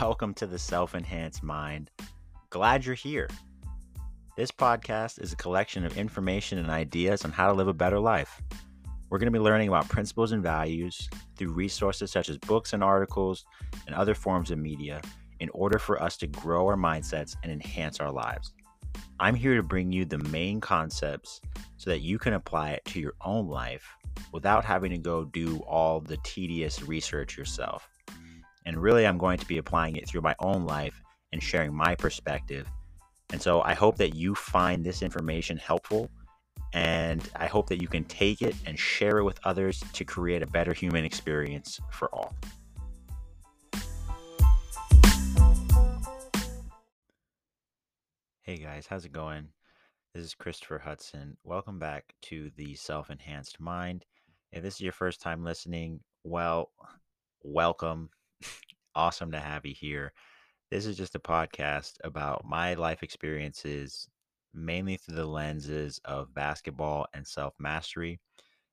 welcome to the Self Enhanced Mind. Glad you're here. This podcast is a collection of information and ideas on how to live a better life. We're going to be learning about principles and values through resources such as books and articles and other forms of media in order for us to grow our mindsets and enhance our lives. I'm here to bring you the main concepts so that you can apply it to your own life without having to go do all the tedious research yourself. And really, I'm going to be applying it through my own life and sharing my perspective. And so I hope that you find this information helpful. And I hope that you can take it and share it with others to create a better human experience for all. Hey guys, how's it going? This is Christopher Hudson. Welcome back to the Self Enhanced Mind. If this is your first time listening, well, welcome. Awesome to have you here. This is just a podcast about my life experiences, mainly through the lenses of basketball and self mastery.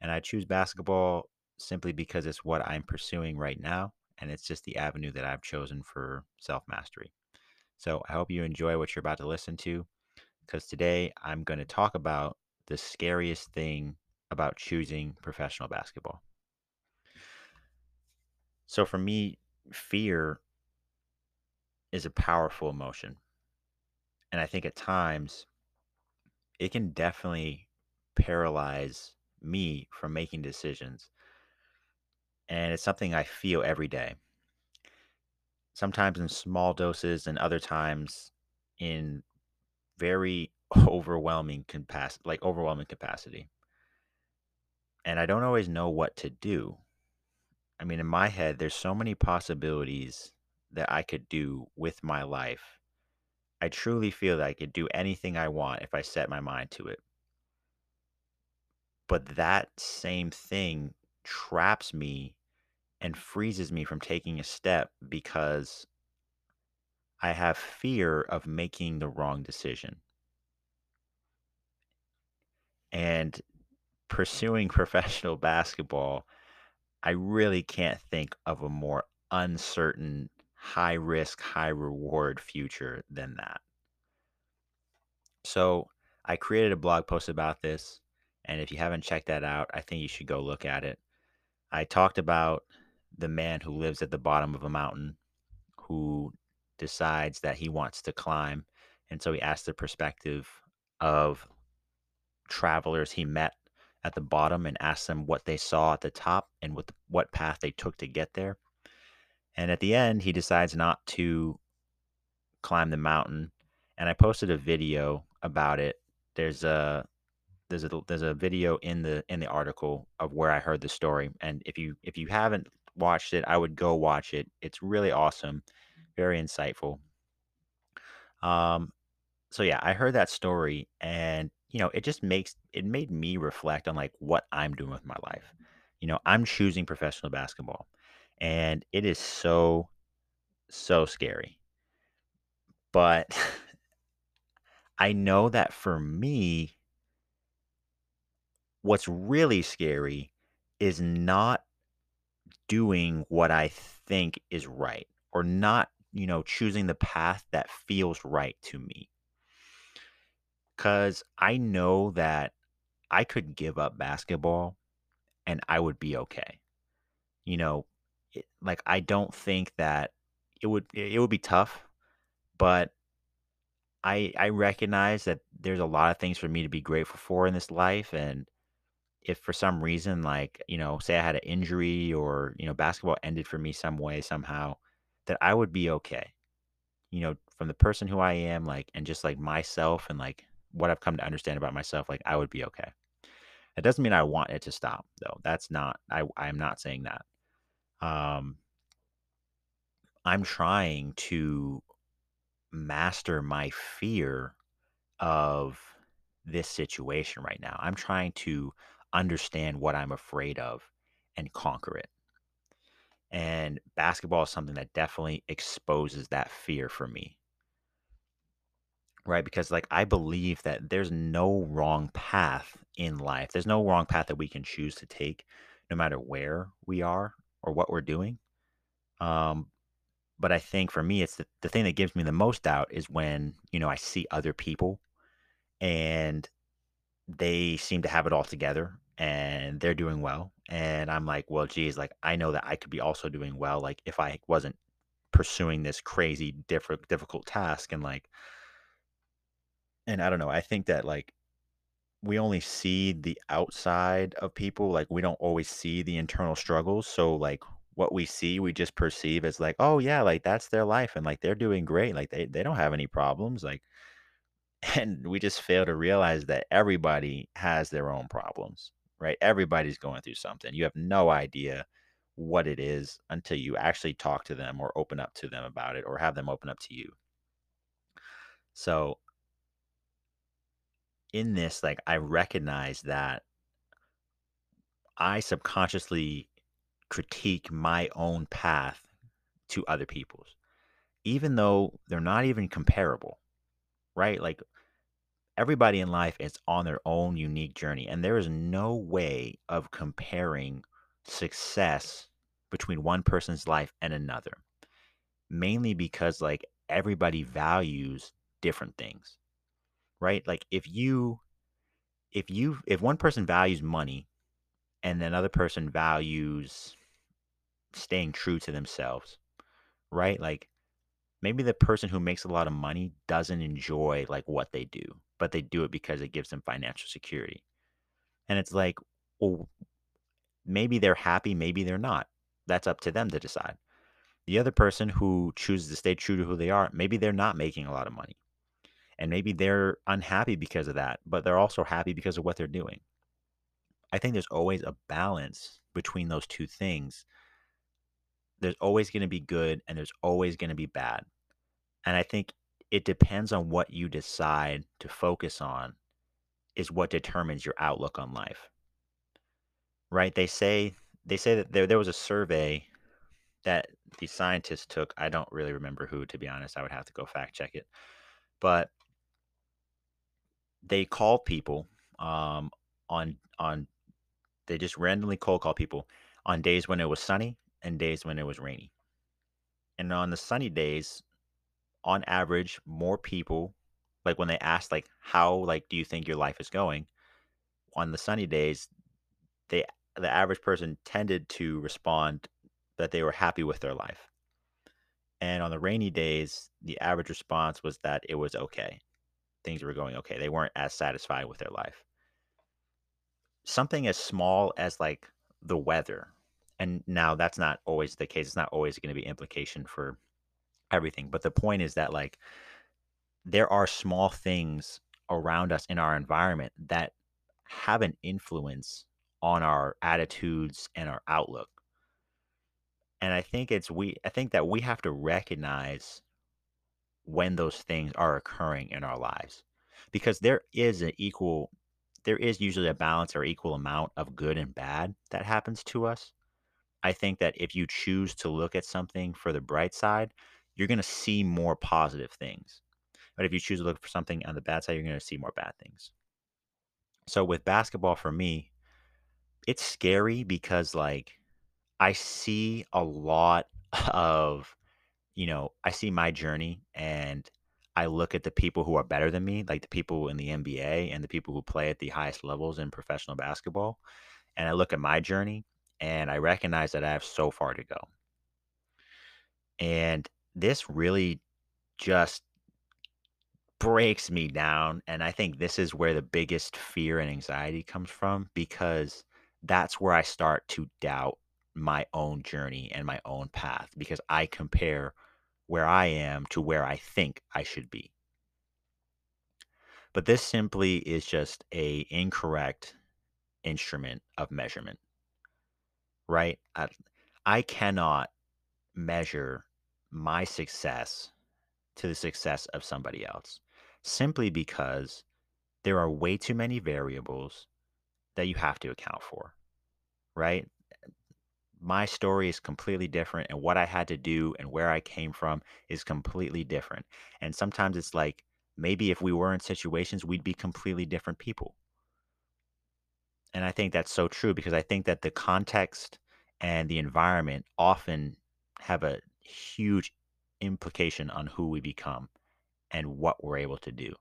And I choose basketball simply because it's what I'm pursuing right now. And it's just the avenue that I've chosen for self mastery. So I hope you enjoy what you're about to listen to because today I'm going to talk about the scariest thing about choosing professional basketball. So for me, fear is a powerful emotion. And I think at times it can definitely paralyze me from making decisions. And it's something I feel every day. Sometimes in small doses, and other times in very overwhelming capacity, like overwhelming capacity. And I don't always know what to do. I mean, in my head, there's so many possibilities that I could do with my life. I truly feel that I could do anything I want if I set my mind to it. But that same thing traps me and freezes me from taking a step because I have fear of making the wrong decision. And pursuing professional basketball I really can't think of a more uncertain, high risk, high reward future than that. So I created a blog post about this. And if you haven't checked that out, I think you should go look at it. I talked about the man who lives at the bottom of a mountain who decides that he wants to climb. And so he asked the perspective of travelers he met at the bottom and ask them what they saw at the top and what what path they took to get there. And at the end, he decides not to climb the mountain. And I posted a video about it. There's a there's a there's a video in the in the article of where I heard the story. And if you if you haven't watched it, I would go watch it. It's really awesome, very insightful. Um, so yeah, I heard that story, and you know, it just makes it made me reflect on like what I'm doing with my life. You know, I'm choosing professional basketball and it is so so scary. But I know that for me what's really scary is not doing what I think is right or not, you know, choosing the path that feels right to me. Cause I know that I could give up basketball and I would be okay. You know, it, like I don't think that it would it would be tough, but I I recognize that there's a lot of things for me to be grateful for in this life and if for some reason like, you know, say I had an injury or, you know, basketball ended for me some way somehow, that I would be okay. You know, from the person who I am like and just like myself and like what I've come to understand about myself, like I would be okay. It doesn't mean I want it to stop though. That's not I I'm not saying that. Um I'm trying to master my fear of this situation right now. I'm trying to understand what I'm afraid of and conquer it. And basketball is something that definitely exposes that fear for me right? Because like I believe that there's no wrong path in life. There's no wrong path that we can choose to take, no matter where we are or what we're doing. Um, But I think for me, it's the, the thing that gives me the most doubt is when, you know, I see other people and they seem to have it all together and they're doing well. And I'm like, well, geez, like I know that I could be also doing well, like if I wasn't pursuing this crazy different difficult task and like and I don't know, I think that like we only see the outside of people, like we don't always see the internal struggles. So like what we see, we just perceive as like, oh yeah, like that's their life and like they're doing great. Like they, they don't have any problems. Like and we just fail to realize that everybody has their own problems, right? Everybody's going through something. You have no idea what it is until you actually talk to them or open up to them about it or have them open up to you. So in this, like I recognize that I subconsciously critique my own path to other people's, even though they're not even comparable, right? Like everybody in life is on their own unique journey, and there is no way of comparing success between one person's life and another, mainly because like everybody values different things, right? Like if you if you if one person values money and another person values staying true to themselves, right? Like maybe the person who makes a lot of money doesn't enjoy like what they do, but they do it because it gives them financial security. And it's like, well, maybe they're happy, maybe they're not. That's up to them to decide. The other person who chooses to stay true to who they are, maybe they're not making a lot of money. And maybe they're unhappy because of that, but they're also happy because of what they're doing. I think there's always a balance between those two things. There's always going to be good and there's always going to be bad. And I think it depends on what you decide to focus on is what determines your outlook on life. Right? They say they say that there there was a survey that the scientists took. I don't really remember who to be honest. I would have to go fact check it. But they called people um, on on they just randomly cold call people on days when it was sunny and days when it was rainy. And on the sunny days, on average, more people like when they asked like how like do you think your life is going on the sunny days, they the average person tended to respond that they were happy with their life. And on the rainy days, the average response was that it was okay. Things were going okay. They weren't as satisfied with their life. Something as small as like the weather. And now that's not always the case. It's not always going to be implication for everything. But the point is that like there are small things around us in our environment that have an influence on our attitudes and our outlook. And I think it's we I think that we have to recognize when those things are occurring in our lives because there is an equal there is usually a balance or equal amount of good and bad that happens to us. I think that if you choose to look at something for the bright side, you're going to see more positive things. But if you choose to look for something on the bad side, you're going to see more bad things. So with basketball for me, it's scary because like I see a lot of, you know, I see my journey and I look at the people who are better than me, like the people in the NBA and the people who play at the highest levels in professional basketball. And I look at my journey and I recognize that I have so far to go. And this really just breaks me down. And I think this is where the biggest fear and anxiety comes from because that's where I start to doubt my own journey and my own path because I compare where I am to where I think I should be. But this simply is just a incorrect instrument of measurement. Right? I, I cannot measure my success to the success of somebody else simply because there are way too many variables that you have to account for, right? My story is completely different, and what I had to do and where I came from is completely different. And sometimes it's like maybe if we were in situations, we'd be completely different people. And I think that's so true because I think that the context and the environment often have a huge implication on who we become and what we're able to do.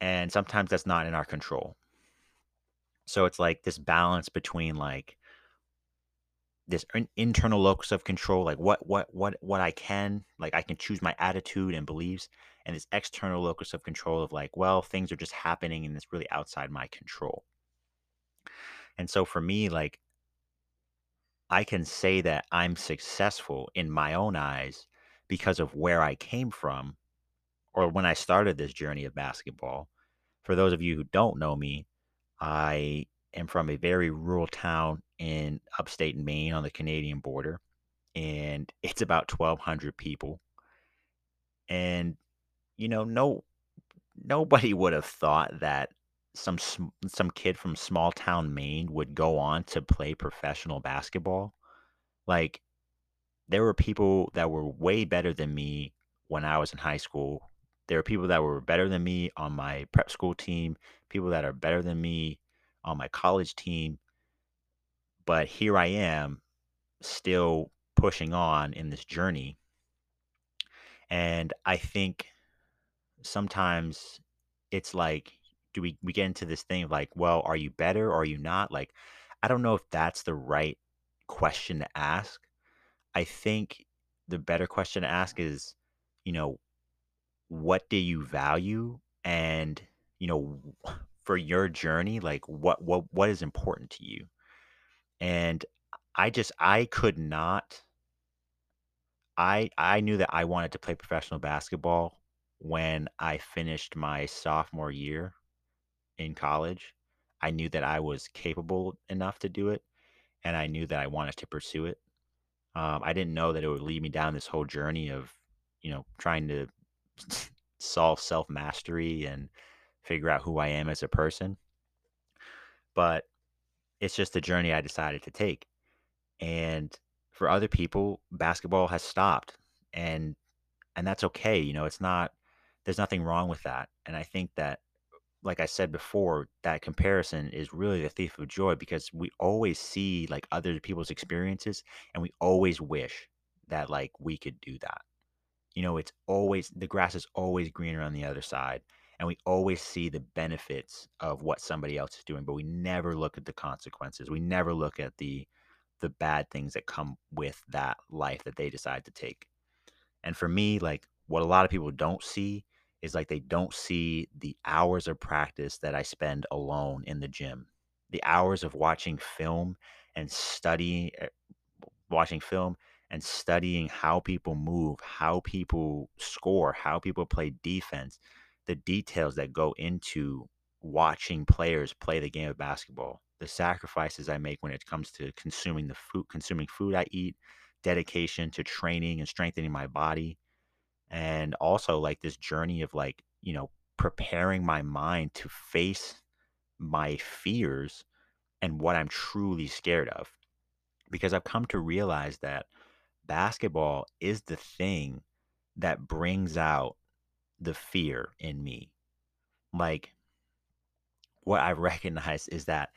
And sometimes that's not in our control. So it's like this balance between like this internal locus of control, like what what what what I can, like I can choose my attitude and beliefs, and this external locus of control of like, well, things are just happening and it's really outside my control. And so for me, like I can say that I'm successful in my own eyes because of where I came from or when I started this journey of basketball. For those of you who don't know me, I am from a very rural town in upstate Maine on the Canadian border, and it's about 1,200 people. And you know, no nobody would have thought that some some kid from small town Maine would go on to play professional basketball. Like there were people that were way better than me when I was in high school. There were people that were better than me on my prep school team, people that are better than me on my college team. But here I am still pushing on in this journey. And I think sometimes it's like, do we, we get into this thing of like, well, are you better or are you not? Like, I don't know if that's the right question to ask. I think the better question to ask is, you know, what do you value? And, you know, for your journey, like what what what is important to you? And I just I could not I I knew that I wanted to play professional basketball when I finished my sophomore year in college. I knew that I was capable enough to do it, and I knew that I wanted to pursue it. Um, I didn't know that it would lead me down this whole journey of, you know, trying to solve self mastery and figure out who I am as a person. But it's just a journey I decided to take. And for other people, basketball has stopped. And and that's okay. You know, it's not there's nothing wrong with that. And I think that like I said before, that comparison is really the thief of joy because we always see like other people's experiences and we always wish that like we could do that. You know, it's always the grass is always greener on the other side. And we always see the benefits of what somebody else is doing, but we never look at the consequences. We never look at the the bad things that come with that life that they decide to take. And for me, like what a lot of people don't see is like they don't see the hours of practice that I spend alone in the gym. The hours of watching film and studying eh, watching film and studying how people move, how people score, how people play defense, the details that go into watching players play the game of basketball, the sacrifices I make when it comes to consuming the food, consuming food I eat, dedication to training and strengthening my body, and also like this journey of like, you know, preparing my mind to face my fears and what I'm truly scared of. Because I've come to realize that basketball is the thing that brings out the fear in me. Like, what I recognize is that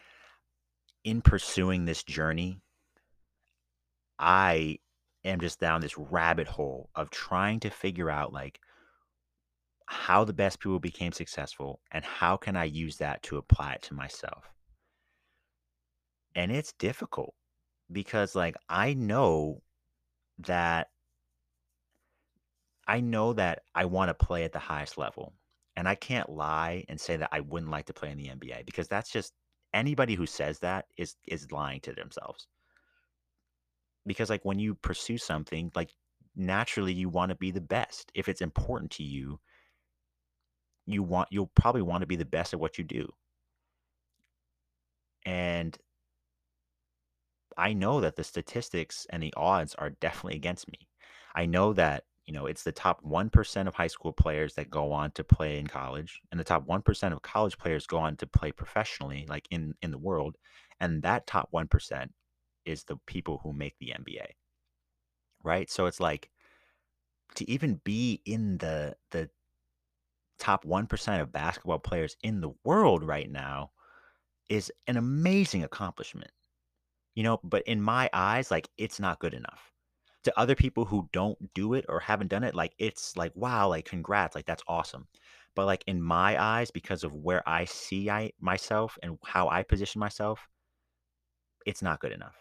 in pursuing this journey, I am just down this rabbit hole of trying to figure out like how the best people became successful and how can I use that to apply it to myself. And it's difficult because like I know that I know that I want to play at the highest level. And I can't lie and say that I wouldn't like to play in the NBA because that's just anybody who says that is is lying to themselves. Because like when you pursue something, like naturally you want to be the best. If it's important to you, you want you'll probably want to be the best at what you do. And I know that the statistics and the odds are definitely against me. I know that, you know, it's the top 1% of high school players that go on to play in college, and the top 1% of college players go on to play professionally, like in, in the world. And that top 1% is the people who make the NBA. Right. So it's like to even be in the the top 1% of basketball players in the world right now is an amazing accomplishment. You know, but in my eyes, like it's not good enough. To other people who don't do it or haven't done it, like, it's like, "Wow," like, "Congrats," like, "That's awesome." But, like, in my eyes, because of where I see I myself and how I position myself it's not good enough.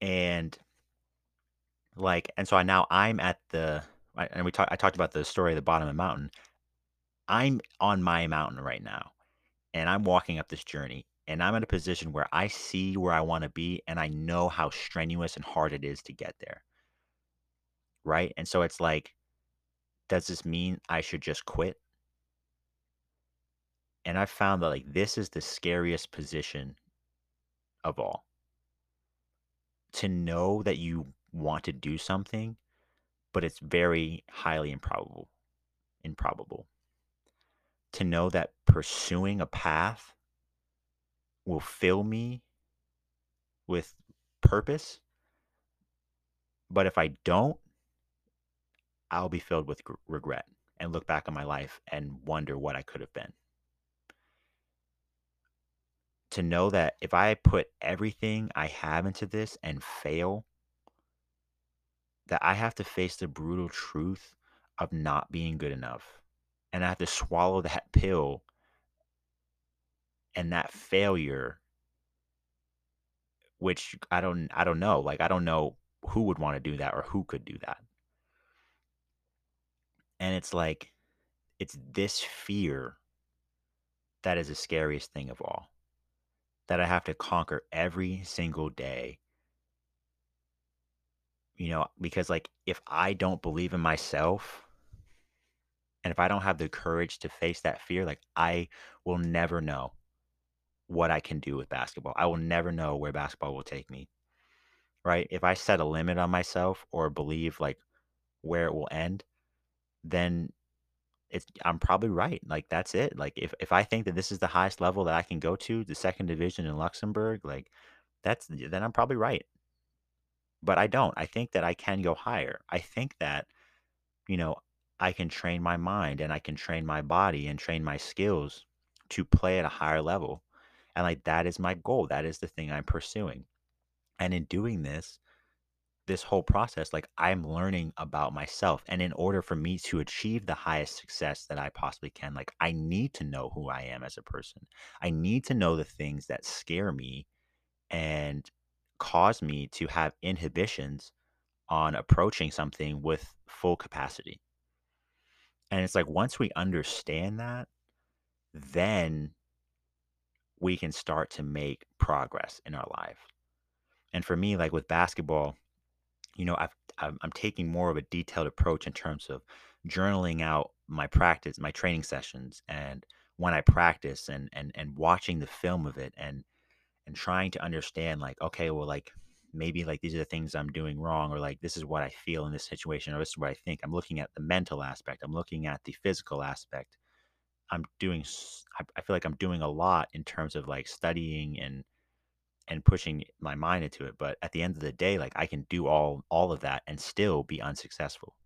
And like and so I now I'm at the and we talked I talked about the story of the bottom of the mountain. I'm on my mountain right now, and I'm walking up this journey, and I'm in a position where I see where I wanna be, and I know how strenuous and hard it is to get there. Right? And so it's like, does this mean I should just quit? And I found that, like, this is the scariest position of all. To know that you want to do something, but it's very highly improbable improbable. To know that pursuing a path will fill me with purpose but if I don't I'll be filled with gr regret and look back on my life and wonder what I could have been. To know that if I put everything I have into this and fail that I have to face the brutal truth of not being good enough, and I have to swallow that pill and that failure which I don't I don't know, like, I don't know who would wanna do that or who could do that. And it's like, it's this fear that is the scariest thing of all, that I have to conquer every single day. You know, because, like, if I don't believe in myself and if I don't have the courage to face that fear, like, I will never know what I can do with basketball. I will never know where basketball will take me. Right? If I set a limit on myself or believe, like, where it will end, then it's I'm probably right. Like, that's it. Like, if if I think that this is the highest level that I can go to, the 2nd division in Luxembourg, like, that's then I'm probably right. But I don't. I think that I can go higher. I think that, you know, I can train my mind and I can train my body and train my skills to play at a higher level. And, like, that is my goal. That is the thing I'm pursuing. And in doing this this whole process, like, I'm learning about myself. And in order for me to achieve the highest success that I possibly can, like, I need to know who I am as a person. I need to know the things that scare me and cause me to have inhibitions on approaching something with full capacity. And it's like once we understand that, then we can start to make progress in our life. And for me, like with basketball, you know, I've I'm taking more of a detailed approach in terms of journaling out my practice, my training sessions, and when I practice and and and watching the film of it and and trying to understand like, okay, well, like maybe like these are the things I'm doing wrong, or like this is what I feel in this situation, or this is what I think. I'm looking at the mental aspect. I'm looking at the physical aspect. I'm doing I feel like I'm doing a lot in terms of, like, studying and and pushing my mind into it, but at the end of the day, like, I can do all all of that and still be unsuccessful.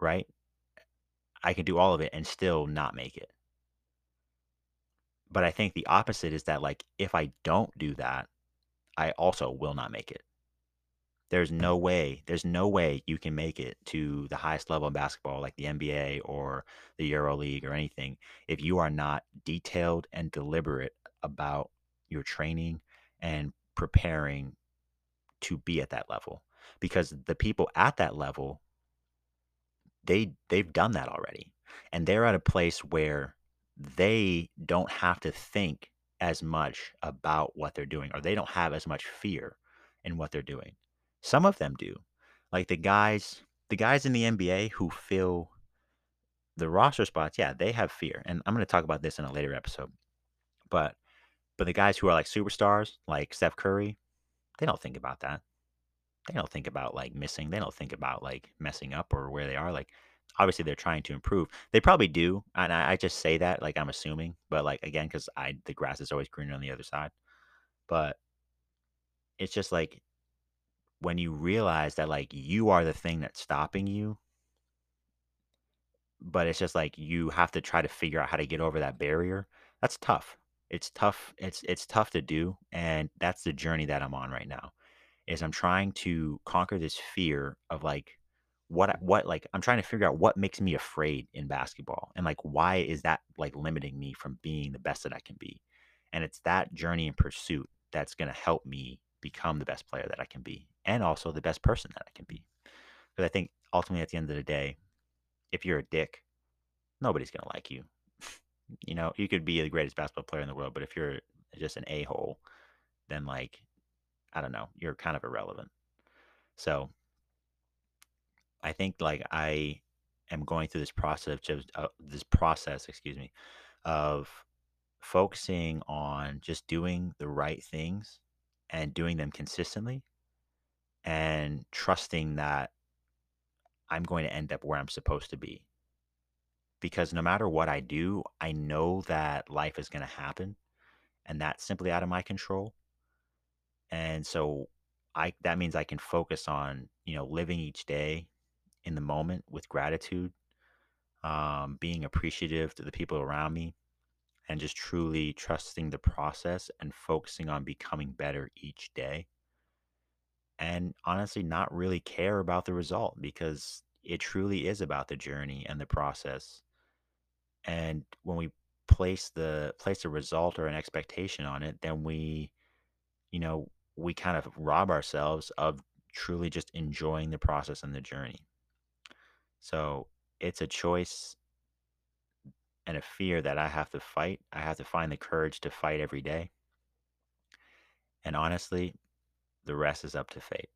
Right? I can do all of it and still not make it. But I think the opposite is that, like, if I don't do that, I also will not make it. There's no way there's no way you can make it to the highest level of basketball like the NBA or the EuroLeague or anything if you are not detailed and deliberate about your training and preparing to be at that level. Because the people at that level they they've done that already, and they're at a place where they don't have to think as much about what they're doing, or they don't have as much fear in what they're doing. Some of them do. Like the guys the guys in the NBA who fill the roster spots, yeah, they have fear, and I'm gonna talk about this in a later episode. But but the guys who are like superstars, like Steph Curry, they don't think about that. They don't think about, like, missing. They don't think about, like, messing up or where they are, like, obviously, they're trying to improve. They probably do, and I I just say that, like, I'm assuming, but, like, again, because I the grass is always greener on the other side. But it's just like when you realize that, like, you are the thing that's stopping you but it's just like you have to try to figure out how to get over that barrier, that's tough. It's tough it's it's tough to do, and that's the journey that I'm on right now. is I'm trying to conquer this fear of like what what like I'm trying to figure out what makes me afraid in basketball and like why is that like limiting me from being the best that I can be. And it's that journey and pursuit that's going to help me become the best player that I can be and also the best person that I can be. Because I think ultimately at the end of the day, if you're a dick, nobody's going to like you. you know, you could be the greatest basketball player in the world, but if you're just an a-hole, then like I don't know, you're kind of irrelevant. So I think like I am going through this process just uh, this process, excuse me, of focusing on just doing the right things and doing them consistently and trusting that I'm going to end up where I'm supposed to be. Because no matter what I do, I know that life is going to happen and that's simply out of my control. And so I that means I can focus on, you know, living each day in the moment with gratitude, um, being appreciative to the people around me, and just truly trusting the process and focusing on becoming better each day. And honestly, not really care about the result because it truly is about the journey and the process. And when we place the place a result or an expectation on it, then we, you know, we kind of rob ourselves of truly just enjoying the process and the journey. So it's a choice and a fear that I have to fight. I have to find the courage to fight every day. And honestly, the rest is up to fate.